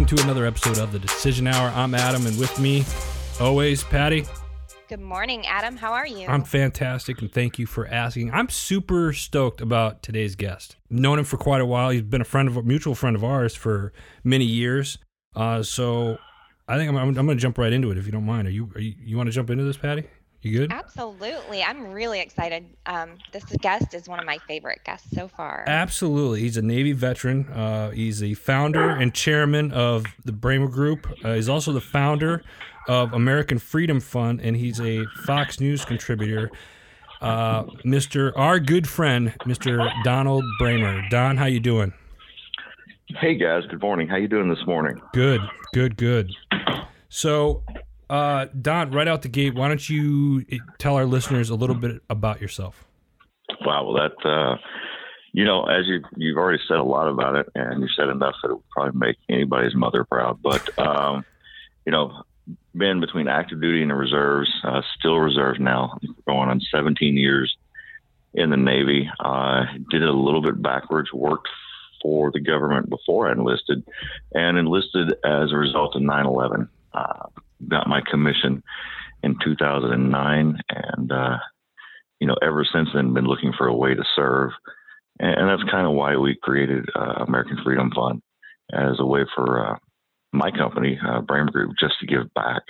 welcome to another episode of the Decision Hour. I'm Adam, and with me, always, Patty. Good morning, Adam. How are you? I'm fantastic, and thank you for asking. I'm super stoked about today's guest. Known him for quite a while. He's been a friend of a mutual friend of ours for many years. Uh, so I think I'm, I'm, I'm going to jump right into it if you don't mind. Are you, are you you want to jump into this, Patty? You good? Absolutely. I'm really excited. Um, this guest is one of my favorite guests so far. Absolutely. He's a Navy veteran. Uh, he's the founder and chairman of the Bramer Group. Uh, he's also the founder of American Freedom Fund, and he's a Fox News contributor. Uh, Mr. Our good friend, Mr. Donald Bramer. Don, how you doing? Hey guys, good morning. How you doing this morning? Good, good, good. So uh, Don, right out the gate, why don't you tell our listeners a little bit about yourself? Wow, well, that uh, you know, as you you've already said a lot about it, and you said enough that it would probably make anybody's mother proud. But um, you know, been between active duty and the reserves, uh, still reserves now, going on 17 years in the Navy. Uh, did it a little bit backwards. Worked for the government before I enlisted, and enlisted as a result of 9/11. Uh, got my commission in 2009, and uh, you know, ever since then, been looking for a way to serve, and, that's kind of why we created uh, American Freedom Fund as a way for uh, my company, uh, Group, just to give back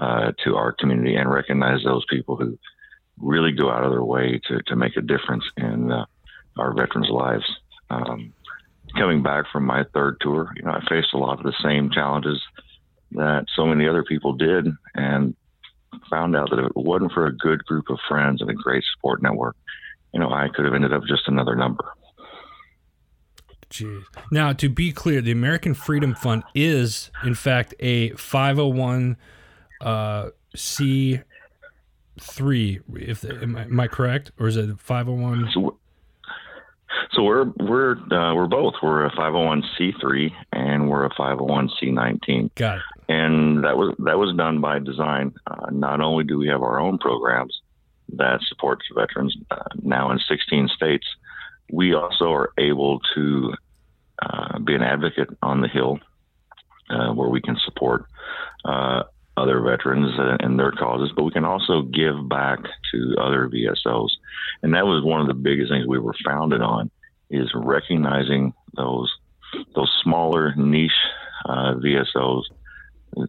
uh, to our community and recognize those people who really go out of their way to to make a difference in uh, our veterans' lives. Um, coming back from my third tour, you know, I faced a lot of the same challenges that so many other people did and found out that if it wasn't for a good group of friends and a great support network, you know, I could have ended up just another number. Jeez. Now, to be clear, the American Freedom Fund is, in fact, a 501 uh, C3. If am I, am I, correct, or is it 501? So, so we're we're uh, we're both. We're a 501c3 and we're a 501c19. Got it and that was that was done by design. Uh, not only do we have our own programs that supports veterans uh, now in 16 states, we also are able to uh, be an advocate on the Hill, uh, where we can support uh, other veterans and their causes, but we can also give back to other VSOs, and that was one of the biggest things we were founded on is recognizing those those smaller niche uh, VSOs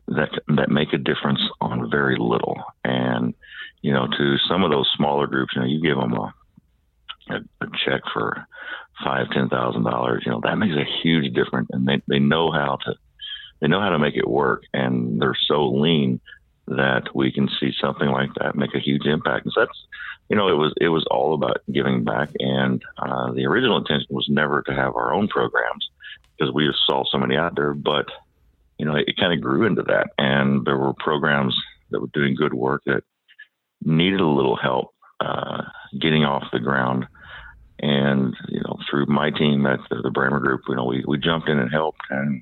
that that make a difference on very little. And you know, to some of those smaller groups, you know, you give them a a, a check for five, ten thousand dollars. You know, that makes a huge difference, and they they know how to they know how to make it work, and they're so lean that we can see something like that make a huge impact. And so that's you know, it was it was all about giving back, and uh, the original intention was never to have our own programs because we just saw so many out there, but you know, it, it kind of grew into that. And there were programs that were doing good work that needed a little help uh, getting off the ground. And, you know, through my team at the, the Bramer Group, you know, we, we jumped in and helped. And,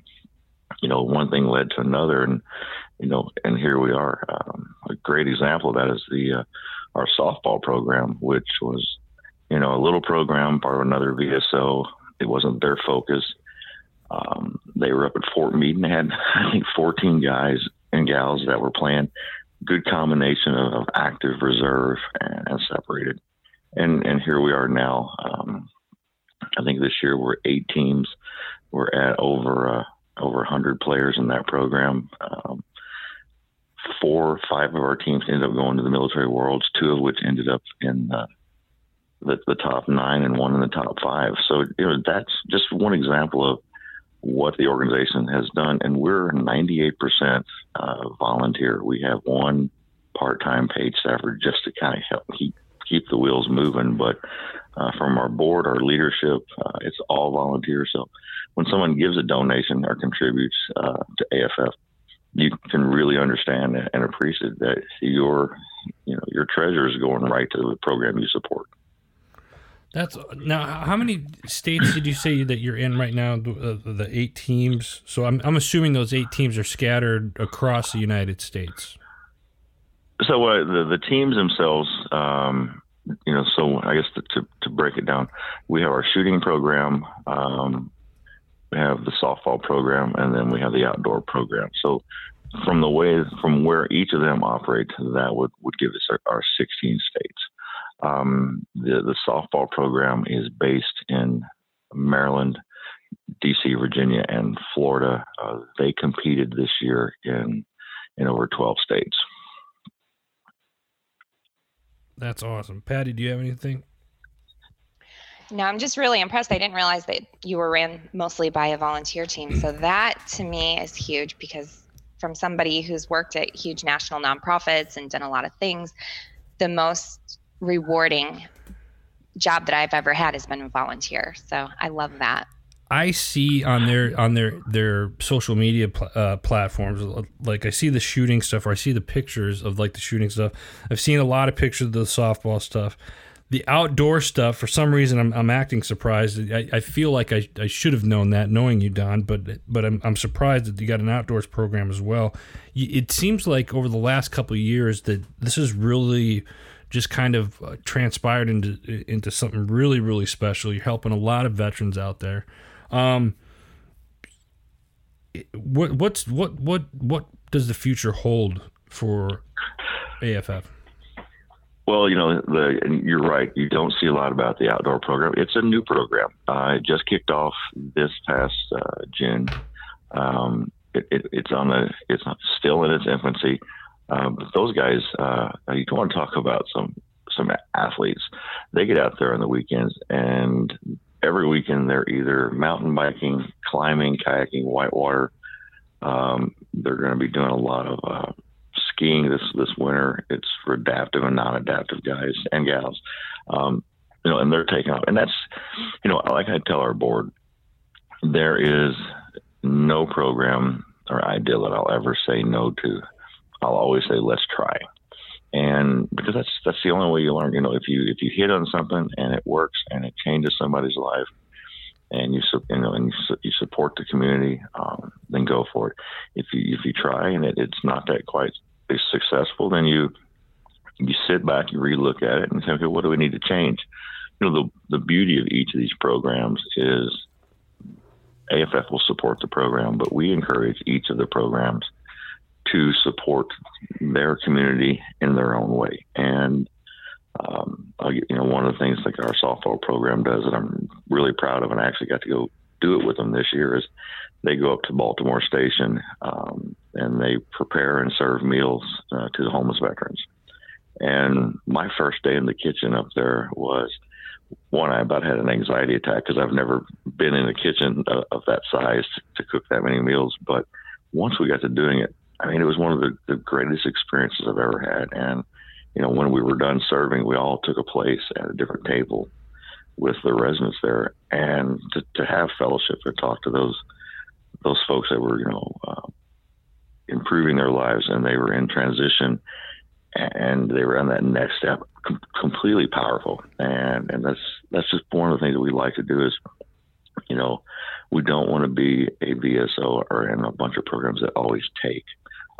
you know, one thing led to another. And, you know, and here we are. Um, a great example of that is the, uh, our softball program, which was, you know, a little program, part of another VSO. It wasn't their focus. Um, they were up at Fort Meade and had, I think, 14 guys and gals that were playing. Good combination of, active, reserve, and, and, separated. And and here we are now. Um, I think this year we're eight teams. We're at over uh, over 100 players in that program. Um, four or five of our teams ended up going to the military worlds, two of which ended up in uh, the, the top nine and one in the top five. So you know that's just one example of what the organization has done, and we're 98% uh, volunteer. We have one part-time paid staffer just to kind of help keep keep the wheels moving. But uh, from our board, our leadership, uh, it's all volunteer. So when someone gives a donation or contributes uh, to AFF, you can really understand and appreciate that your you know your treasure is going right to the program you support. That's now. How many states did you say that you're in right now? The, the eight teams. So I'm I'm assuming those eight teams are scattered across the United States. So uh, the the teams themselves, um, you know. So I guess to, to, to break it down, we have our shooting program, um, we have the softball program, and then we have the outdoor program. So from the way from where each of them operate, that would would give us our, our 16 states. Um, the the softball program is based in Maryland, D.C., Virginia, and Florida. Uh, they competed this year in in over 12 states. That's awesome, Patty. Do you have anything? No, I'm just really impressed. I didn't realize that you were ran mostly by a volunteer team. So that to me is huge because from somebody who's worked at huge national nonprofits and done a lot of things, the most rewarding job that I've ever had has been a volunteer. So I love that. I see on their on their their social media pl- uh, platforms, like I see the shooting stuff, or I see the pictures of like the shooting stuff. I've seen a lot of pictures of the softball stuff, the outdoor stuff, for some reason, I'm, I'm acting surprised. I, I feel like I, I should have known that, knowing you, Don, but but I'm, I'm surprised that you got an outdoors program as well. It seems like over the last couple years that this has really just kind of uh, transpired into into something really really special. You're helping a lot of veterans out there. Um, what what's what what what does the future hold for AFF? Well, you know, the, you're right. You don't see a lot about the outdoor program. It's a new program. Uh, it just kicked off this past uh, June. Um, it, it, it's on the. It's still in its infancy. Um, but those guys, uh, you want to talk about some some athletes. They get out there on the weekends, and every weekend they're either mountain biking, climbing, kayaking, whitewater. Um, they're going to be doing a lot of uh, skiing this this winter. It's for adaptive and non-adaptive guys and gals, um, you know, and they're taking off. And that's, you know, like I tell our board, there is no program or idea that I'll ever say no to. I'll always say let's try, and because that's that's the only way you learn. You know, if you if you hit on something and it works and it changes somebody's life, and you you know and you, support the community, um, then go for it. If you if you try and it, it's not that quite successful, then you you sit back, you relook at it, and say, okay, what do we need to change? You know, the the beauty of each of these programs is AFF will support the program, but we encourage each of the programs to support their community in their own way. And um, you know, one of the things like our softball program does that I'm really proud of, and I actually got to go do it with them this year, is they go up to Baltimore Station um, and they prepare and serve meals uh, to the homeless veterans. And my first day in the kitchen up there was one, I about had an anxiety attack because I've never been in a kitchen of, of that size to, to, cook that many meals. But once we got to doing it, I mean, it was one of the, the greatest experiences I've ever had. And, you know, when we were done serving, we all took a place at a different table with the residents there and to, to have fellowship and talk to those those folks that were, you know, uh, improving their lives and they were in transition and they were on that next step com- completely powerful and and that's that's just one of the things that we like to do is you know we don't want to be a VSO or in a bunch of programs that always take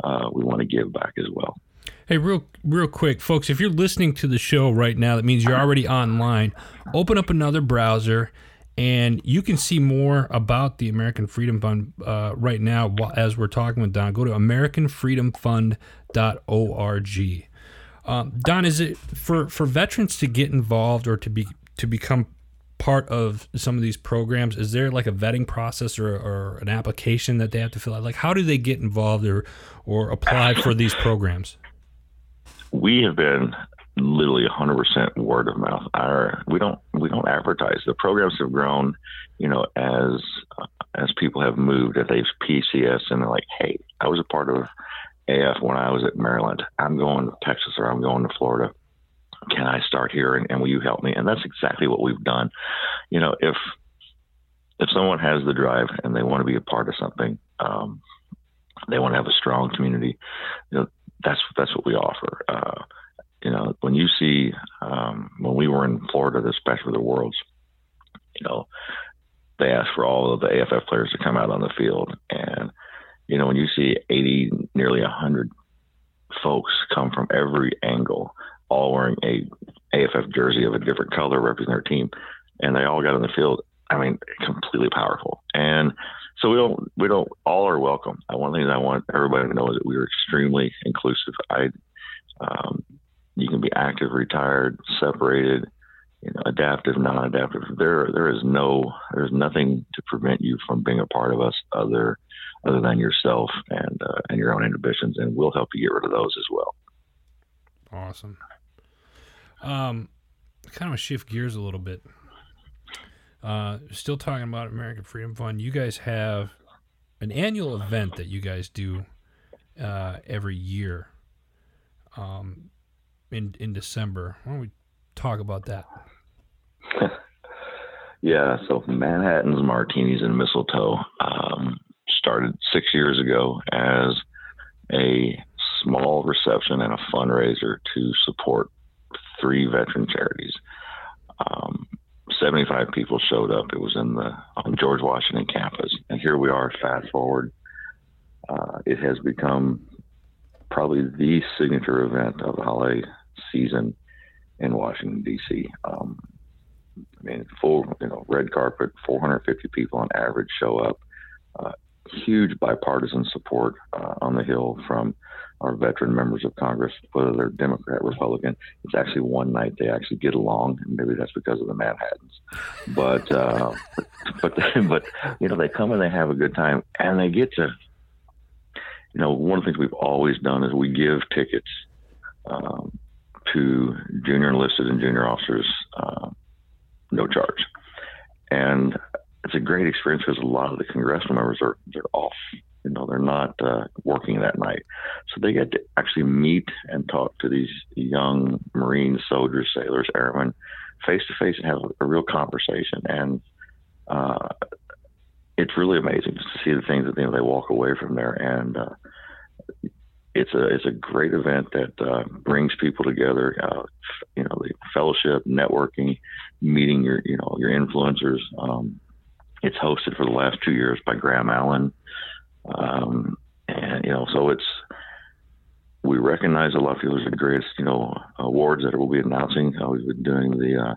uh, we want to give back as well Hey, real real quick, folks, if you're listening to the show right now, that means you're already online. Open up another browser and you can see more about the American Freedom Fund uh, right now as we're talking with Don. Go to AmericanFreedomFund.org. Um, Don, is it for, for veterans to get involved or to be to become part of some of these programs? Is there like a vetting process or, or an application that they have to fill out? Like, how do they get involved or or apply for these programs? We have been literally 100% word of mouth. Our we don't we don't advertise. The programs have grown, you know, as as people have moved. If they've PCS and they're like, hey, I was a part of AF when I was at Maryland. I'm going to Texas or I'm going to Florida. Can I start here and, and will you help me? And that's exactly what we've done. You know, if if someone has the drive and they want to be a part of something, um, they want to have a strong community. You know, that's that's what we offer. Uh, you know, when you see um, when we were in Florida for the Worlds, you know, they asked for all of the AFF players to come out on the field, and you know, when you see 80, nearly 100 folks come from every angle, all wearing a AFF jersey of a different color representing their team, and they all got on the field, I mean, completely powerful. And so we don't we don't all are welcome. One thing that I want everybody to know is that we are extremely inclusive. I um, you can be active, retired, separated, you know, adaptive, non-adaptive. There there is no there's nothing to prevent you from being a part of us other other than yourself and uh, and your own inhibitions, and we'll help you get rid of those as well. Awesome. Um, kind of shift gears a little bit. Uh, still talking about American Freedom Fund. You guys have an annual event that you guys do uh, every year. Um, in in December. Why don't we talk about that? yeah, so Manhattan's Martinis and Mistletoe um, started six years ago as a small reception and a fundraiser to support three veteran charities. Um, 75 people showed up. It was in the on George Washington campus, and here we are. Fast forward, uh, it has become probably the signature event of the holiday season in Washington D.C. Um, I mean, full you know red carpet, 450 people on average show up. Uh, huge bipartisan support uh, on the Hill from our veteran members of Congress, whether they're Democrat, Republican. It's actually one night they actually get along, and maybe that's because of the Manhattans. But uh, but but you know they come and they have a good time, and they get to. You know, one of the things we've always done is we give tickets um, to junior enlisted and junior officers, uh, no charge. And it's a great experience because a lot of the congressional members are they're off. You know, they're not uh, working that night, so they get to actually meet and talk to these young Marine soldiers, sailors, airmen, face to face, and have a, real conversation. And uh, it's really amazing to see the things that you know, they walk away from there. And uh, it's a it's a great event that uh, brings people together. Uh, you know, the fellowship, networking, meeting your you know your influencers. Um, it's hosted for the last two years by Graham Allen, um, and you know, so it's we recognize a lot of people as the greatest you know awards that we'll be announcing. Uh, we've been doing the uh,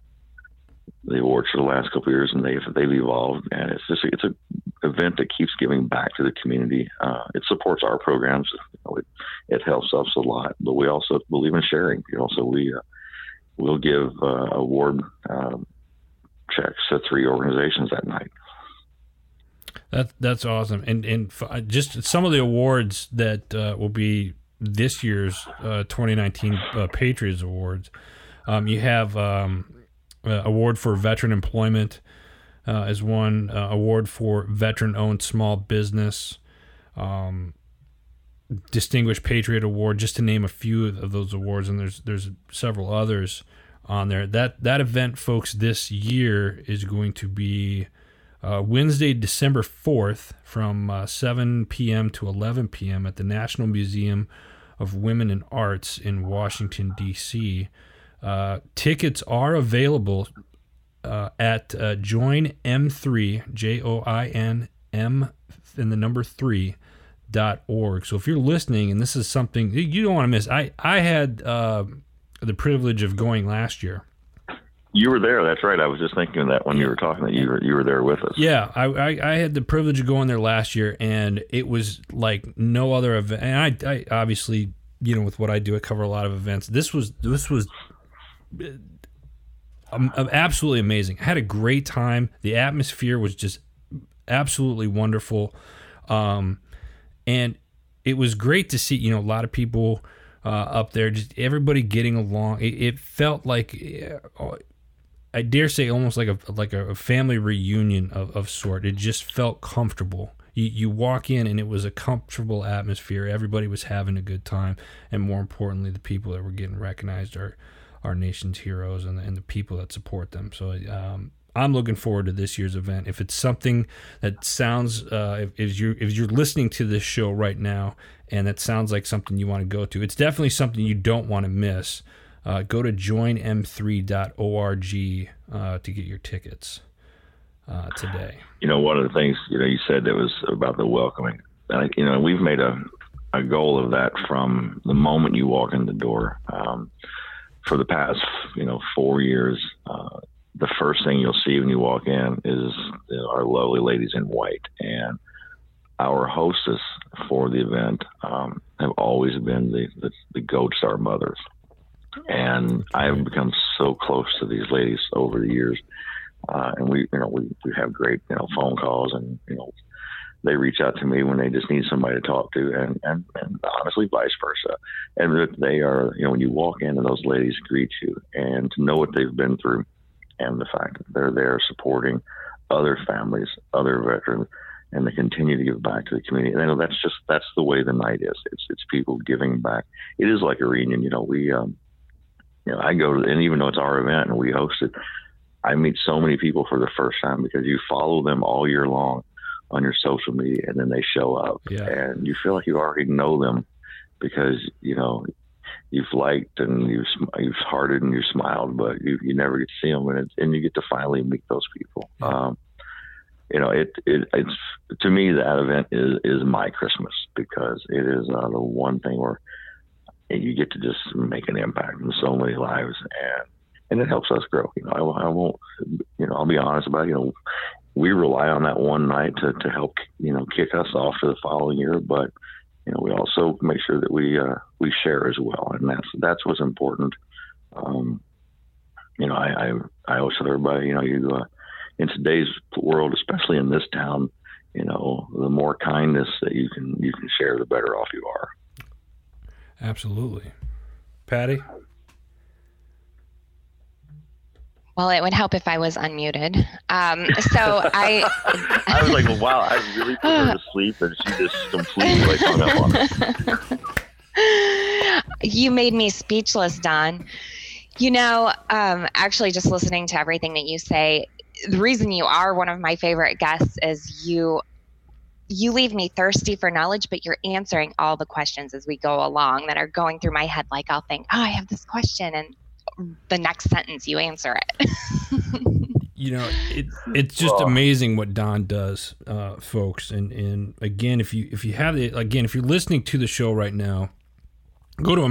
the awards for the last couple years, and they've they've evolved, and it's just it's a event that keeps giving back to the community. Uh, it supports our programs. You know, it, it helps us a lot, but we also believe in sharing. You know, so we uh, will give uh, award um, checks to three organizations that night. That that's awesome, and and f- just some of the awards that uh, will be this year's uh, 2019 uh, Patriots Awards. Um, you have um, award for veteran employment uh, as one uh, award for veteran-owned small business, um, Distinguished Patriot Award, just to name a few of those awards, and there's there's several others on there. That that event, folks, this year is going to be uh, Wednesday, December fourth, from uh, 7 p.m. to 11 p.m. at the National Museum of Women and Arts in Washington D.C. Uh, tickets are available uh, at uh, join m3 j o i n m in the number 3 dot org so if you're listening and this is something you don't want to miss i i had uh, the privilege of going last year you were there. That's right. I was just thinking of that when you were talking that you were you were there with us. Yeah, I, I, I had the privilege of going there last year, and it was like no other event. And I, I obviously, you know, with what I do, I cover a lot of events. This was this was um, um, absolutely amazing. I had a great time. The atmosphere was just absolutely wonderful. Um, and it was great to see, you know, a lot of people uh, up there, just everybody getting along. It, it felt like, uh, I dare say, almost like a like a family reunion of, of sort. It just felt comfortable. You, you walk in and it was a comfortable atmosphere. Everybody was having a good time, and more importantly, the people that were getting recognized are our nation's heroes and the, and the people that support them. So um, I'm looking forward to this year's event. If it's something that sounds, uh, if, if you if you're listening to this show right now and that sounds like something you want to go to, it's definitely something you don't want to miss. Uh, go to joinm3.org uh, to get your tickets uh, today. You know, one of the things you know you said that was about the welcoming. And, you know, we've made a a goal of that from the moment you walk in the door. Um, for the past, you know, four years, uh, the first thing you'll see when you walk in is our lovely ladies in white. And our hostess for the event um, have always been the, the, the Gold Star mothers. And I have become so close to these ladies over the years. Uh, and we, you know, we, we have great, you know, phone calls and, you know, they reach out to me when they just need somebody to talk to and, and, and honestly vice versa. And they are, you know, when you walk in and those ladies greet you and to know what they've been through and the fact that they're there supporting other families, other veterans, and they continue to give back to the community. And I know that's just that's the way the night is. It's it's people giving back. It is like a reunion. You know, we um, you know, I go to and even though it's our event and we host it, I meet so many people for the first time because you follow them all year long on your social media and then they show up yeah. and you feel like you already know them because you know you've liked and you've you've hearted and you've smiled, but you you never get to see them, and it's, and you get to finally meet those people. Yeah. Um, you know, it, it it's to me that event is is my Christmas because it is uh, the one thing where you get to just make an impact in so many lives, and and it helps us grow. You know, I, I won't, you know, I'll be honest about it, you know, we rely on that one night to to help you know kick us off for the following year, but you know, we also make sure that we uh, we share as well, and that's that's what's important. Um, you know, I, I I always tell everybody, you know, you uh, in today's world, especially in this town, you know, the more kindness that you can you can share, the better off you are. Absolutely, Patty. Well, it would help if I was unmuted. Um, so I. I was like, well, wow, I really put her to sleep, and she just completely like hung up on it. You made me speechless, Don. You know, um, actually, just listening to everything that you say, the reason you are one of my favorite guests is you you leave me thirsty for knowledge, but you're answering all the questions as we go along that are going through my head. Like I'll think, oh, I have this question, and the next sentence you answer it. you know, it, it's just amazing what Don does, uh, folks. And and again, if you if you have it again, if you're listening to the show right now, go to a uh,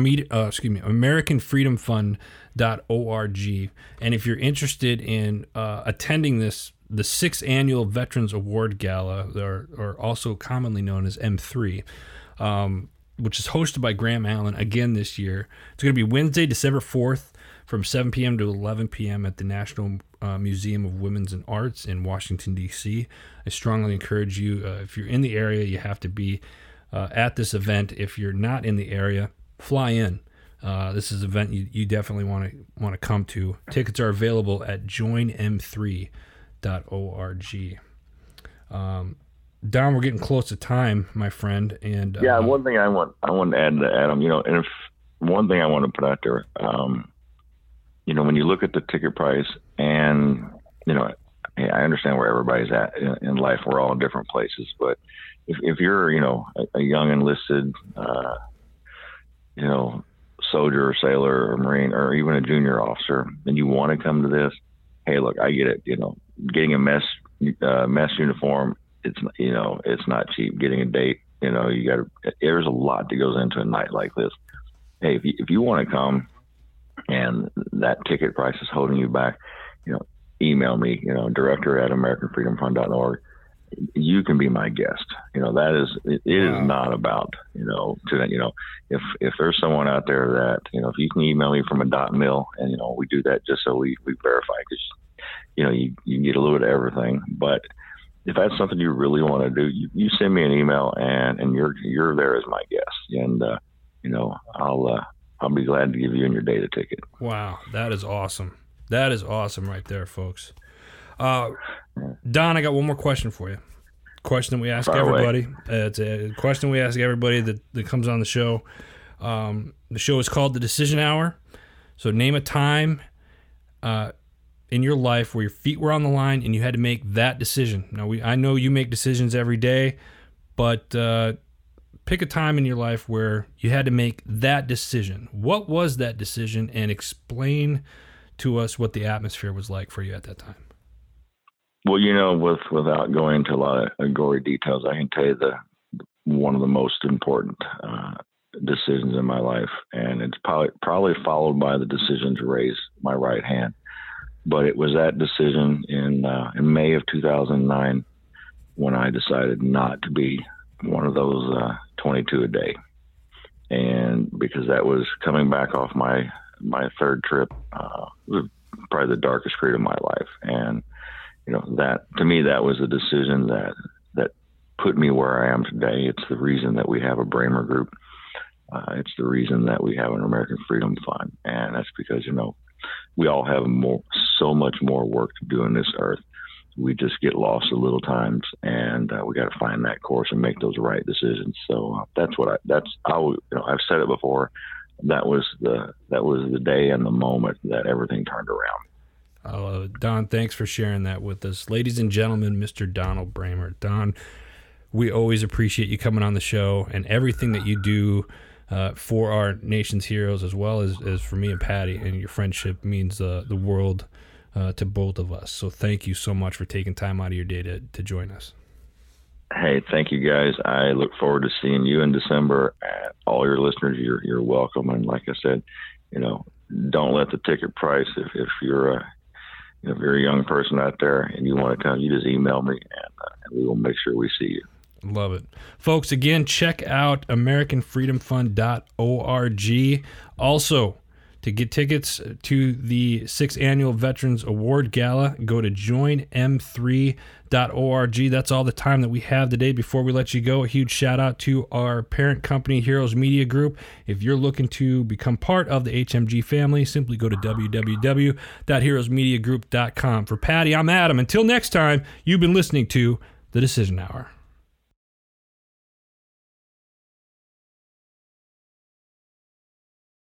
excuse me, AmericanFreedomFund.org, and if you're interested in uh, attending this the sixth annual Veterans Award Gala, or, or also commonly known as M3. Um, which is hosted by Graham Allen again this year. It's going to be Wednesday, December 4th from 7 p.m. to 11 p.m. at the National uh, Museum of Women's and Arts in Washington, D.C. I strongly encourage you, uh, if you're in the area, you have to be uh, at this event. If you're not in the area, fly in. Uh, this is an event you, you definitely want to want to come to. Tickets are available at joinm3.org. Um, Don, we're getting close to time, my friend. And yeah, uh, one thing I want I want to add to Adam, you know, and if one thing I want to put out there, um, you know, when you look at the ticket price and, you know, I understand where everybody's at in, in life. We're all in different places, but if, if you're, you know, a, a young enlisted, uh, you know, soldier or sailor or Marine or even a junior officer, and you want to come to this, hey, look, I get it. You know, getting a mess, uh, mess uniform, it's, you know, it's not cheap. Getting a date, you know, you got to, there's a lot that goes into a night like this. Hey, if you, if you want to come, and that ticket price is holding you back, you know, email me, you know, director at AmericanFreedomFund.org. You can be my guest. You know, that is, it, it wow. is not about, you know, to, that you know, if, if there's someone out there that, you know, if you can email me from a dot mil and, you know, we do that just so we, we verify because, you know, you, you get a little bit of everything, but if that's something you really want to do, you, you send me an email and, and you're, you're there as my guest. And, uh, you know, I'll, uh, I'll be glad to give you and your data ticket. Wow, that is awesome. That is awesome right there, folks. Uh, Don, I got one more question for you. Question that we ask Far everybody. Uh, it's a question we ask everybody that, that comes on the show. Um, the show is called The Decision Hour. So name a time uh, in your life where your feet were on the line and you had to make that decision. Now, we I know you make decisions every day, but uh, pick a time in your life where you had to make that decision. What was that decision? And explain to us what the atmosphere was like for you at that time. Well, you know, with without going into a lot of gory details, I can tell you the one of the most important uh, decisions in my life, and it's probably probably followed by the decision to raise my right hand. but it was that decision in uh, in May of 2009 when I decided not to be one of those uh, 22 a day, and because that was coming back off my my third trip, uh, probably the darkest period of my life, and you know that to me that was a decision that that put me where I am today. It's the reason that we have a Bramer group. Uh, it's the reason that we have an American Freedom Fund, and that's because you know we all have more, so much more work to do on this earth. We just get lost a little times, and uh, we got to find that course and make those right decisions. So uh, that's what I. That's how you know. I've said it before. That was the that was the day and the moment that everything turned around. Uh, Don, thanks for sharing that with us, ladies and gentlemen. Mr. Donald Bramer, Don, we always appreciate you coming on the show and everything that you do uh, for our nation's heroes as well as, as for me and Patty. And your friendship means uh, the world uh, to both of us. So thank you so much for taking time out of your day to, to join us. Hey, thank you guys. I look forward to seeing you in December. all your listeners, you're you're welcome. And like I said, you know, don't let the ticket price. If if you're a if you're a young person out there and you want to come, you just email me and, uh, and we will make sure we see you. Love it. Folks, again, check out AmericanFreedomFund.org. Also, to get tickets to the sixth annual Veterans Award Gala, go to joinm3.org. That's all the time that we have today. Before we let you go, a huge shout out to our parent company, Heroes Media Group. If you're looking to become part of the HMG family, simply go to www.heroesmediagroup.com. For Patty, I'm Adam. Until next time, you've been listening to The Decision Hour.